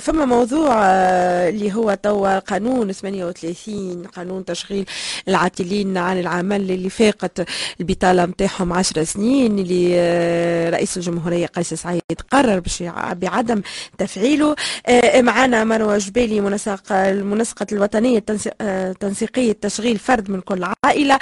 فما موضوع اللي هو توا قانون 38 قانون تشغيل العاطلين عن العمل اللي فاقت البطالة نتاعهم 10 سنين اللي رئيس الجمهورية قيس سعيد قرر بعدم تفعيله. معنا مروة جبالي منسق المنسقة الوطنية التنسيقية تشغيل فرد من كل عائلة.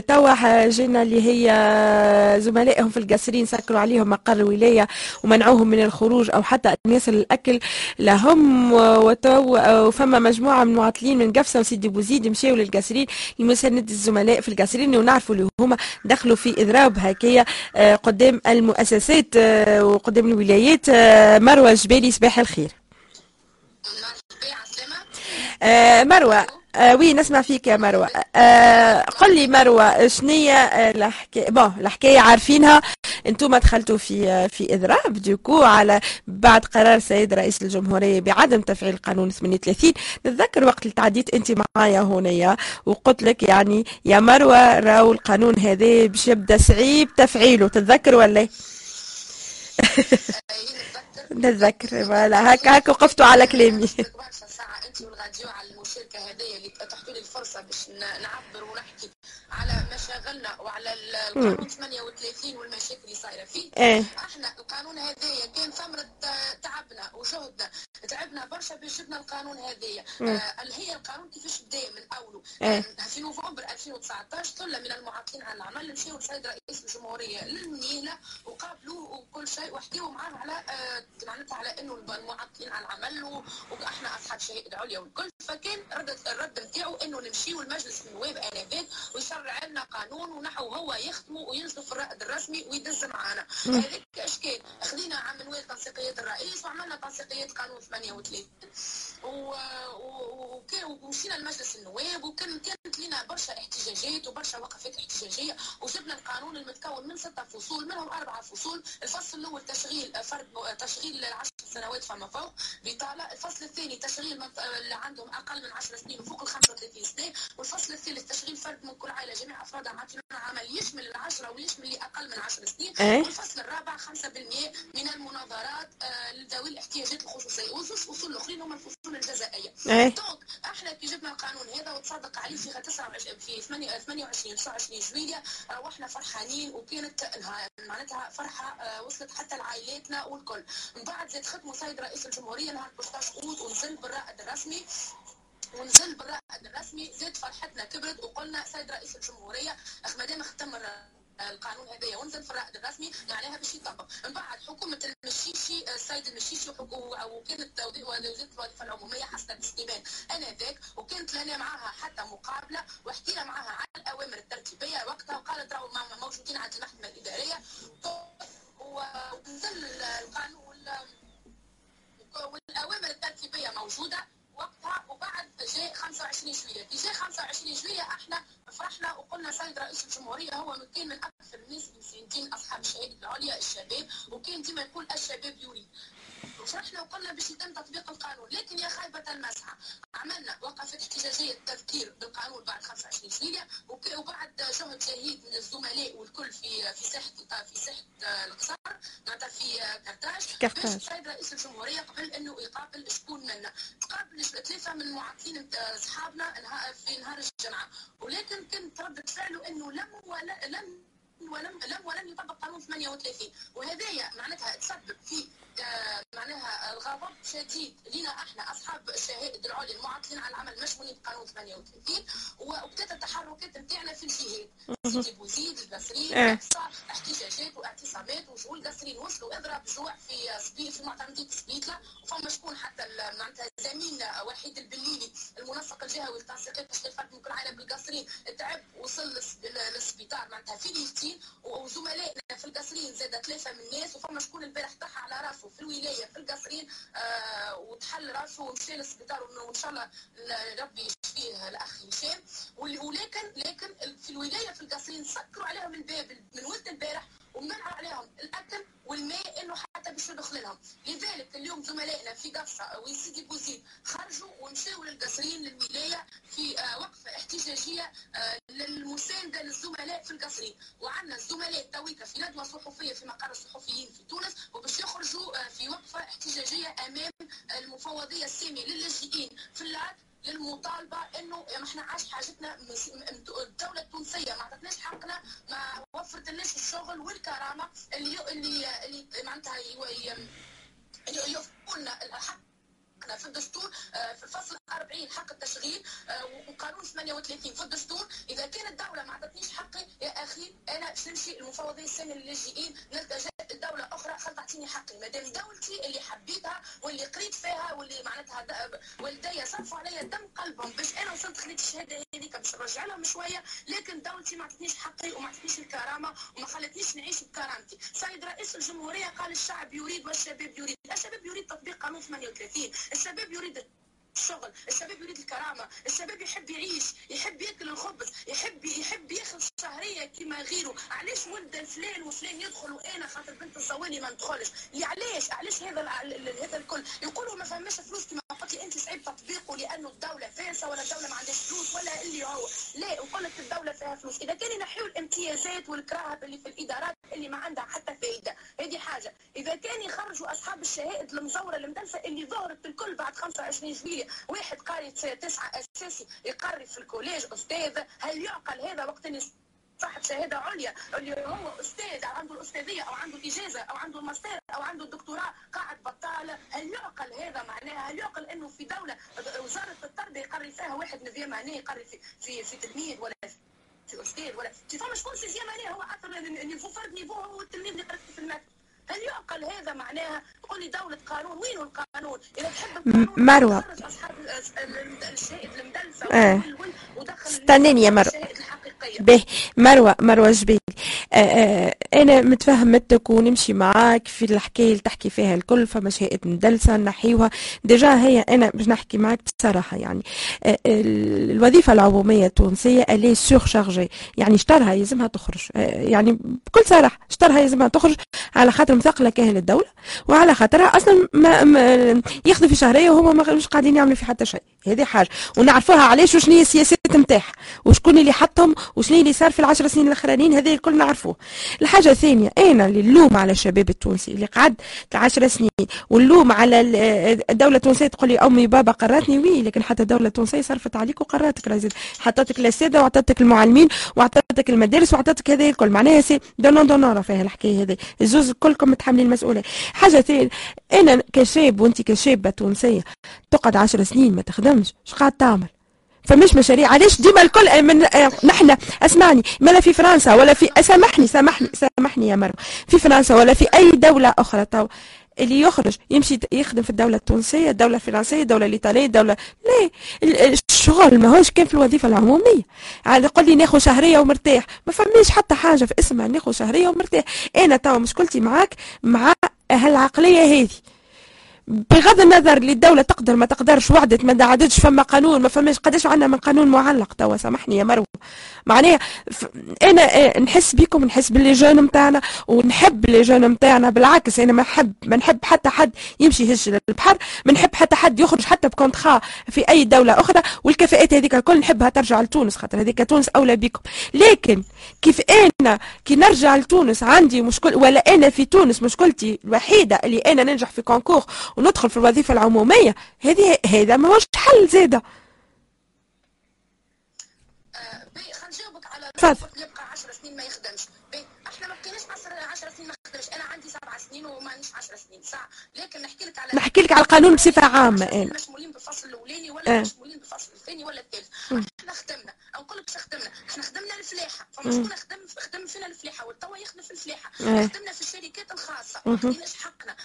توا جينا اللي هي زملائهم في القصرين سكروا عليهم مقر الولاية ومنعوهم من الخروج أو حتى يصل الأكل لهم وفما مجموعة من المعطلين من قفصة وسيدي بوزيد مشاو للقصرين لمساندة الزملاء في القصرين ونعرفوا اللي هما دخلوا في إضراب هكايا آه، قدام المؤسسات آه، وقدام الولايات آه، مروة جبالي صباح الخير. مروة آه وي نسمع فيك يا مروة. آه قل لي مروة شنية الحكاية؟ bon الحكاية عارفينها. أنتم دخلتوا في في اضراب donc على بعد قرار سيد رئيس الجمهورية بعدم تفعيل قانون 38 نتذكر وقت اللي تعديت انت معايا هنا وقلت لك يعني يا مروة راهو القانون هذا باش يبدأ صعيب تفعيله. تتذكر ولا؟ نتذكر voilà. هكا هكا وقفتوا على كلامي. فرصه باش نعبر ونحكي على مشاغلنا وعلى القانون 38 والمشاكل اللي صايرة فيه. إيه. إحنا القانون هذايا كان ثمرة تعبنا وجهدنا تعبنا برشا باش جبنا القانون هذايا. آه اللي هي القانون كيفاش بدا من أوله؟ إيه. في نوفمبر 2019 ثله من المعاقين على العمل مشاو لسيد رئيس الجمهورية للنيله وقابلوه وكل شيء وحكيوا معاه على آه معناتها على إنه المعاقين على العمل وأحنا أصحاب شهاده عليا والكل. فكان رد الرد نتاعو إنه نمشيو لمجلس النواب انذاك ويشرع لنا قانون ونحو هو يختمه وينزلوا في الرائد الرسمي ويدز معانا. هذاك اش كان خذينا عام نوال تنسيقيات الرئيس وعملنا تنسيقيات قانون 38 وكان ومشينا لمجلس النواب وكان كانت لنا برشا احتجاجات وبرشا وقفات احتجاجية وجبنا القانون المتكون من ستة فصول منهم أربعة فصول. الفصل الأول تشغيل فرد تشغيل العشر سنوات فما فوق. بطالة الفصل الثاني تشغيل اللي عندهم أقل من 10 سنين وفوق ال 35 سنة والفصل الثالث تشغيل فرد من كل عائلة جميع أفرادها عاطلون عمل يشمل العشرة ويشمل اللي أقل من 10 سنين. إيه؟ والفصل الرابع 5% من المناظرات آه، لذوي الاحتياجات الخصوصية وزوج فصول الأخرين هم الفصول الجزائية. إيه؟ دونك إحنا كي جبنا القانون هذا وتصدق عليه في 29 في 28 29 جويلية روحنا فرحانين وكانت معناتها فرحة آه، وصلت حتى لعائلاتنا والكل. من بعد زاد ختموا سيد رئيس الجمهورية نهار 13 اوت ونزل بالرائد الرسمي. ونزل بالرائد الرسمي زاد فرحتنا. كبرت وقلنا سيد رئيس الجمهورية اخ مادام ختم القانون هذايا. ونزل في الرائد الرسمي معناها باش يطبق. من بعد حكومة المشيشي السيد المشيشي وكانت وزيره الوظيفه العمومية حسن سليمان. آنذاك وكانت لنا معها حتى مقابلة وحكينا معها على الأوامر الترتيبية. وقتها وقالت راهو موجودين عند المحكمة الإدارية. ونزل القانون والاوامر الترتيبيه موجوده وقتها وبعد جاء 25 جويلية جاء 25 جويلية إحنا فرحنا وقلنا سيد رئيس الجمهورية هو كان من أكثر الناس المساندين أصحاب الشهادة العليا الشباب وكان ديما يقول الشباب يريد. وشرحنا وقلنا باش يتم تطبيق القانون. لكن يا خايبة المسحة عملنا وقفة احتجاجية تذكير بالقانون بعد 25 جويلية وبعد جهد شهيد من الزملاء والكل في في ساحة في ساحة القصر معناتها في كرتاج كرتاج رئيس الجمهورية قبل إنه يقابل شكون منا. قابل ثلاثة من المعاقين أصحابنا في نهار الجمعة. ولكن كانت ردة فعله إنه لم ولا لم ولم لم ولم يطبق قانون 38 وهذايا معناتها تسبب في معناها الغضب شديد. لنا إحنا اصحاب الشهائد العليا المعطلين على العمل مشمولين بقانون 38 وابتدت التحركات نتاعنا في الجهاد. سيدي بوزيد القصرين إيه. احتجاجات واعتصامات وشغل قصرين وصلوا اضرب جوع في سبيل في معتمدية سبيتلا. وفما شكون حتى معناتها زميلنا وحيد البليلي المنسق الجهوي لتنسيقات تشغيل فرد من كل عائله بالقصرين تعب وصل للسبيطار معناتها في ليلتين وزملائنا في القصرين زاد ثلاثة من الناس. وفما شكون البارح طاح على راسه. في الولايه في القصرين آه وتحل راسه ومشى للسبيطار وان شاء الله ربي يشفيه الأخ هشام ولكن لكن في الولاية في القصرين سكروا عليهم الباب من ولد البارح ومنعوا عليهم الأكل والماء إنه حتى باش يدخل لهم. لذلك اليوم زملائنا في قفصه وسيدي بوزيد خرجوا ومشاو للقصرين للولاية في آه، وقفة احتجاجية آه، للمساندة للزملاء في القصرين. وعندنا الزملاء تويكا في ندوة صحفية في مقر الساميه للاجئين في اللات للمطالبة إنه ما إحنا عاش حاجتنا الدولة التونسية. ما عطتناش حقنا ما وفرت لناش الشغل والكرامة اللي اللي اللي معناتها يوفروا الحق. في الدستور آه، في الفصل 40 حق التشغيل آه، وقانون 38 في الدستور. إذا كانت الدولة ما عطتنيش حقي يا أخي أنا نمشي المفوضين السامي للاجئين نلتجئ لدوله أخرى خل تعطيني حقي. ما دام دولتي اللي حبيتها واللي قريت فيها واللي معناتها والدي صرفوا عليا دم قلبهم باش أنا وصلت خليت الشهادة هذيك باش نرجع لهم شوية لكن دولتي ما عطتنيش حقي وما عطتنيش الكرامة وما خلتنيش نعيش بكرامتي. سيد رئيس الجمهورية قال الشعب يريد والشباب يريد. الشباب يريد تطبيق قانون 38 الشباب يريد الشغل الشباب يريد الكرامة الشباب يحب يعيش يحب ياكل الخبز يحب يحب ياخذ شهرية كما غيره. علاش ولد فلان وفلان يدخل وأنا خاطر بنت الزواني ما ندخلش؟ علاش؟ علاش هذا هذا الكل؟ يقولوا ما فهمش فلوس كما قلت لي أنت صعيب تطبيقه لأنه الدولة فالسة ولا الدولة ما عندهاش فلوس ولا اللي هو. لا وقال لك الدولة فيها فلوس اذا كان ينحيوا الامتيازات والكراهب اللي في الإدارات اللي ما عندها حتى فائدة هذه حاجة. إذا كان يخرجوا أصحاب الشهائد المزورة المدلسة اللي ظهرت الكل بعد 25 جويلية واحد قاري تسعة أساسي يقري في ال collège أستاذ هل يعقل هذا وقت صاحب شهادة عليا اللي هو أستاذ أو عنده الأستاذية أو عنده الاجازه أو عنده الماستر أو عنده الدكتوراه قاعد بطال هل يعقل هذا معناها؟ هل يعقل إنه في دولة وزارة التربيه يقري فيها واحد نظام معناه يقري في في في تلميذ ولا في أستاذ ولا في فما شكون سيزيام معناه هو اثر نيفو فرد نيفو هو التلميذ اللي قرأ في الماده هل يعقل هذا معناها؟ تقول لي دولة قانون وين القانون؟ إذا تحب القانون مروة. أصحاب الشهيد المدلسة آه. استناني يا مروة. به. مروة مروة جبيل آه آه أنا متفهمتك ونمشي معاك في الحكاية اللي تحكي فيها الكل فما شهادة مدلسة نحيوها. déjà هي أنا باش نحكي معاك بصراحة يعني. آه الوظيفة العمومية التونسية ألي surchargée يعني شطرها يلزمها تخرج. يعني بكل صراحة شطرها يلزمها تخرج على خاطر مثقلة كاهل الدولة وعلى خاطرها أصلا ما, ما ياخذوا في شهرية وهما مش قاعدين يعملوا في حتى شيء. هذه حاجة. ونعرفوها علاش وشنو هي السياسات نتاعها. وشكون اللي حطهم وشنو اللي صار في العشر سنين الأخرانيين هذه الكل نعرفوه. الحاجة الثانية أنا اللي نلوم على الشباب التونسي اللي قعد 10 سنين ونلوم على الدولة التونسية تقول لي أمي بابا قراتني. oui لكن حتى الدولة التونسية صرفت عليك وقراتك زاده حطتك الاساتذه وعطتك المعلمين وعطتك المدارس وعطتك هذه الكل. معناها c'est donnant donnant فيها الحكاية هذه. الزوز كلكم متحملين المسؤولية. حاجة ثانية أنا كشاب وأنت كشابة تونسية تقعد 10 سنين ما تخدمش اش قاعد تعمل؟ فمش مشاريع. علاش ديما الكل من نحن اسمعني ما لا في فرنسا ولا في سامحني سامحني سامحني يا مروه في فرنسا ولا في أي دولة أخرى تو اللي يخرج يمشي يخدم في الدولة التونسية الدولة الفرنسية الدولة الإيطالية الدولة ليه الشغل ما هوش كان في الوظيفة العمومية. يعني قول لي ناخذ شهرية ومرتاح. ما فماش حتى حاجة في اسمها ناخذ شهرية ومرتاح. أنا توا مشكلتي معاك مع هالعقلية هذه بغض النظر اللي الدولة تقدر ما تقدرش وعدت ما عادتش فما قانون ما فماش قداش عندنا من قانون معلق توا سامحني يا مروة. معناها أنا آه، نحس بكم نحس بـ les jeunes نتاعنا ونحب les jeunes نتاعنا بالعكس أنا ما نحب ما نحب حتى حد يمشي يهج للبحر ما نحب حتى حد يخرج حتى بـ contrat في أي دولة أخرى. والكفاءات هذيك الكل نحبها ترجع لتونس خاطر هذيك تونس أولى بكم. لكن كيف أنا كي نرجع لتونس عندي مشكل ولا أنا في تونس مشكلتي الوحيدة اللي أنا ننجح في concours وندخل في الوظيفة العمومية. هذه هذا ما هوش حل زاده. تفضل. يبقى 10 سنين ما يخدمش. إحنا ما بقيناش 10 سنين ما نخدمش أنا عندي سبع سنين ومانيش 10 سنين. صح. لكن نحكي لك على نحكي لك على القانون بصفة عامة. أنا مشمولين بالفصل الأولاني ولا آه. مشمولين بالفصل الثاني ولا الثالث. إحنا خدمنا. نقول لك خدمنا. إحنا خدمنا الفلاحة. فما شكون خدم خدم فينا الفلاحة والتوا يخدم في الفلاحة. آه. خدمنا في الشركات الخاصة. ما خديناش حقنا.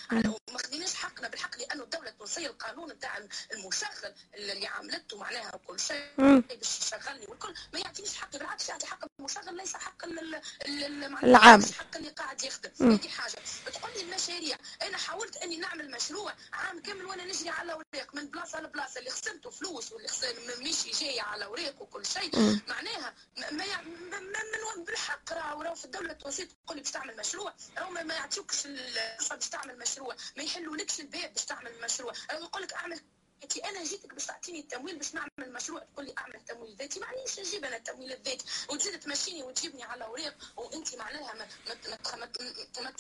ما خديناش حقنا بالحق لأنه الدولة التونسيه القانون نتاع المشغل اللي عملته معناها وكل شيء. باش يشغلني والكل ما يعطينيش حقي بالعكس يعطي حق المشغل ليس حق العامل. حق اللي قاعد يخدم. هذه حاجة. تقول لي المشاريع أنا حاولت أني نعمل مشروع عام كامل وأنا نجري على أوراق من بلاصة لبلاصة. اللي خسرته فلوس واللي مش جاية على أوراق وكل شيء. معناها ما, ما, ما, ما من بالحق راهو راهو في الدولة التونسية تقول باش تعمل مشروع. راهو ما يعطيوكش الفرصة باش تعمل مشروع. ما يحلولكش الباب باش تعمل مشروع. راهو يقول لك أعمل انت أنا جيتك باش تعطيني التمويل باش نعمل مشروع تقول لي أعمل تمويل ذاتي. معنيش نجيب أنا التمويل الذاتي. وتزيد تمشيني وتجيبني على أوراق وأنت معناها ما, ما, ما, ما,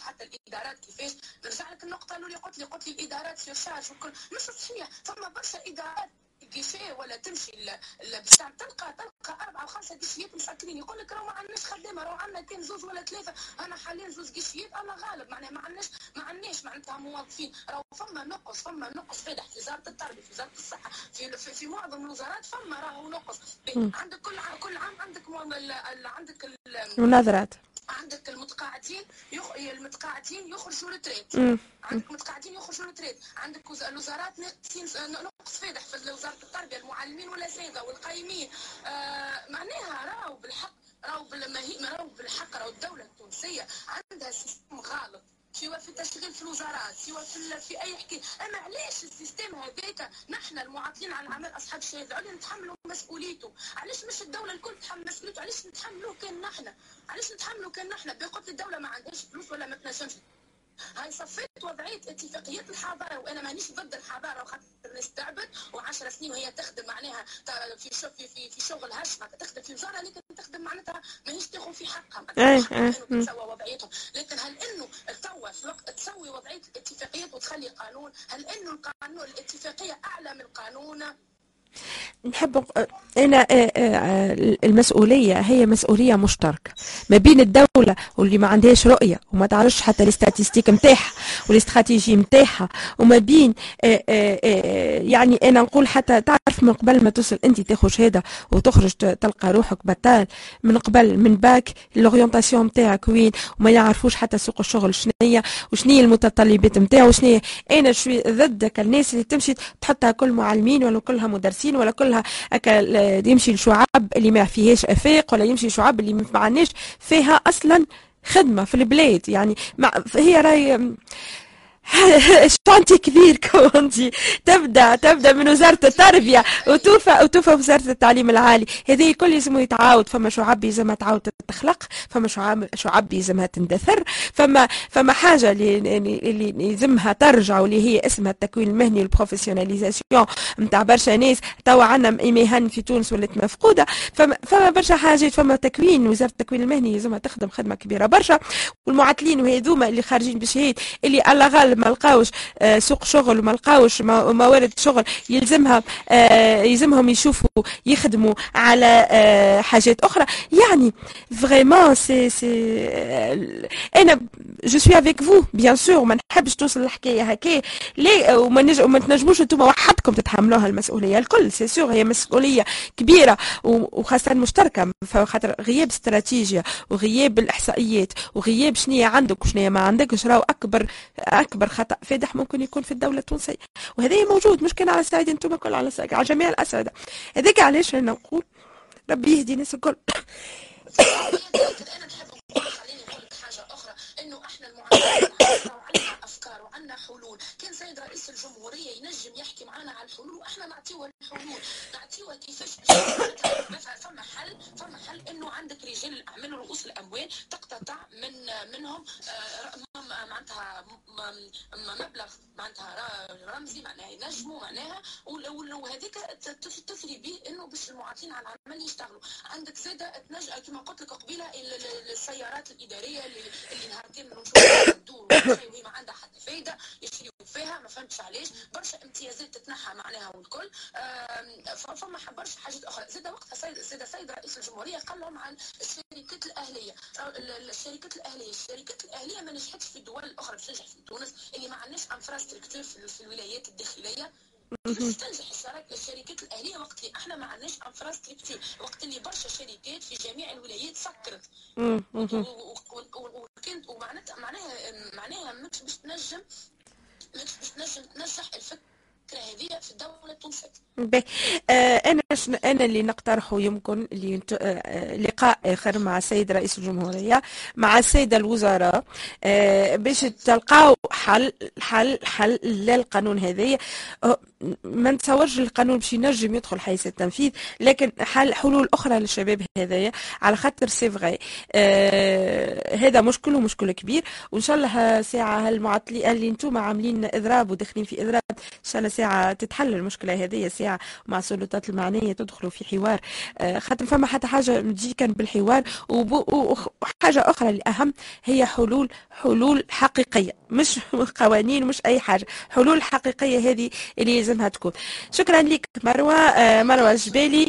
حتى الإدارات كيفاش. نرجع لك النقطة الأولى قلت لي قلت لي الإدارات في شارج وكل مش صحيح. فما برشا إدارات كيفاه ولا تمشي باش تلقى تلقى أربعة وخمسه كيشيات مسكرين يقول لك راه ما عندناش خدامة راه عندنا كان زوج ولا ثلاثة. أنا حاليا زوج كيشيات أنا غالب. معناها ما عندناش ما عندناش معناتها موظفين راه فما نقص فما نقص فادح في وزارة التربية في وزارة الصحة في في, في معظم الوزارات فما راهو نقص. عندك كل عام كل عام عندك عندك المناظرات عندك المتقاعدين. المتقاعدين يخرجوا retraite عندك متقاعدين يخرجوا retraite عندك الوزارات نقص فادح في وزارة التربية المعلمين والاساتذه والقايمين. آه معناها راهو بالحق راهو بالحق راهو الدولة التونسية عندها système غالط. سواء في التشغيل في الوزارات سواء في, في أي حكاية. أما علاش ال système هذاك نحن المعطلين على الاعمال أصحاب الشهاده العليا نتحملوا مسؤوليته. علاش مش الدولة الكل تحمل مسؤوليته؟ علاش نتحملوه كان نحن؟ علاش نتحملوا كان نحن؟ بقول الدولة ما عندهاش فلوس ولا ما تنجمش هاي صفيت وضعيه اتفاقيات الحضارة وأنا مانيش ضد الحضارة وخاطر الناس تعبت و10 سنين وهي تخدم معناها في في في, في شغل هشمه تخدم في وزارة لكن تخدم معناتها ماهيش تاخذ في حقها تسوى وضعيتهم. لكن هل إنه توا في وقت تسوي وضعية الاتفاقيات وتخلي قانون؟ هل إنه القانون الاتفاقية أعلى من القانون؟ نحب أنا آه، آه، المسؤولية هي مسؤولية مشتركة ما بين الدولة واللي ما عندهاش رؤية وما تعرفش حتى الـ statistiques نتاعها والاستراتيجي نتاعها وما بين آه، يعني أنا نقول حتى تعرف من قبل ما توصل أنت تاخذ شهاده وتخرج تلقى روحك بطال من قبل من bac l'orientation نتاعك وين وما يعرفوش حتى سوق الشغل شنية وشنية المتطلبات نتاعو وشنية. أنا شوي ضد الناس اللي تمشي تحطها كل معلمين ولا كلها مدرسين. ولا كلها كلها يمشي لشعاب اللي ما فيهاش آفاق ولا يمشي لشعاب اللي ما عندناش فيها أصلا خدمة في البلاد. يعني هي راي شانتي كبير كونتي تبدا تبدا من وزاره التربيه وتوفى وتوفى وزاره التعليم العالي هذه الكل يلزم يتعاود فما شعب يلزمها تعاود تخلق فما شعب شعب يلزمها تندثر فما فما حاجة اللي اللي يلزمها ترجع واللي هي اسمها التكوين المهني والـ professionnalisation نتاع برشا ناس توا عندنا مهن في تونس ولات مفقوده فما, فما برشا حاجات فما تكوين وزاره التكوين المهني يلزمها تخدم خدمه كبيره برشا والمعطلين وهذوما اللي خارجين بشهايد اللي الله غالب ما لقاوش آه، سوق شغل وما لقاوش موارد شغل يلزمها آه، يلزمهم يشوفوا يخدموا على آه، حاجات أخرى. يعني vraiment c'est c'est أنا je suis avec vous bien sûr ما نحبش توصل الحكاية هكا ليه؟ وما نج... وما تنجموش أنتم وحدكم تتحملوها المسؤولية الكل c'est sûr هي مسؤولية كبيرة وخاصة مشتركة خاطر غياب استراتيجية وغياب الإحصائيات وغياب شنية عندك وشنية ما عندكش راهو أكبر أكبر خطأ فادح ممكن يكون في الدولة التونسية. وهذا موجود مش كان على الصعيد أنتم كل على الصعيد على جميع الأصعدة. هذاك علاش أنا نقول؟ ربي يهدي الناس الكل. افكار وعندنا حلول كان سيد رئيس الجمهوريه ينجم يحكي معنا على الحلول وإحنا نعطيوه الحلول نعطيوه كيفاش فما حل فما حل إنه عندك رجال الأعمال ورؤوس الأموال تقتطع من منهم معناتها مبلغ معناتها رمزي معناها ينجموا معناها وهذيك تثري به إنه باش المعاطين على العمل يشتغلوا. عندك زادة تنج كما قلت لك قبيلة السيارات الإدارية اللي, اللي نهارتين وهي ما عندها حتى فايده يشريوا فيها ما فهمتش علاش برشا امتيازات تتنحى معناها والكل. فما برشا حاجات أخرى. زاد وقتها زاد سيد رئيس الجمهورية قال لهم عن الشركات الأهلية. الشركات الأهلية. الشركات الأهلية ما نجحتش في الدول الاخرى باش تنجح في تونس. اللي ما عندناش infrastructure في الولايات الداخلية. باش تنجح الشركات الأهلية وقت اللي إحنا ما عندناش infrastructure وقت اللي برشا شركات في جميع الولايات سكرت وكانت ومعناتها معناها معناها مش باش تنجم مش باش تنجم تنجح الفكرة هذه في الدولة التونسية آه أنا أنا اللي نقترحه يمكن اللي آه لقاء آخر مع السيد رئيس الجمهورية مع السيده الوزراء. آه باش تلقاو حل حل حل للقانون هذا ما نتصورش القانون باش ينجم يدخل حيز التنفيذ لكن حل حلول أخرى للشباب هذايا على خاطر سي آه هذا مشكل ومشكل كبير. وإن شاء الله ساعة هالمعطلين اللي أنتم عاملين إضراب وداخلين في إضراب إن شاء الله ساعة تتحل المشكلة هذه ساعة مع السلطات المعنية تدخلوا في حوار. آه خاطر فما حتى حاجة تجي كان بالحوار وحاجة أخرى الأهم هي حلول حلول حقيقية مش قوانين مش أي حاجة. حلول حقيقية هذه اللي لازمها تكون. شكرا لك مروة. آه، مروة الجبالي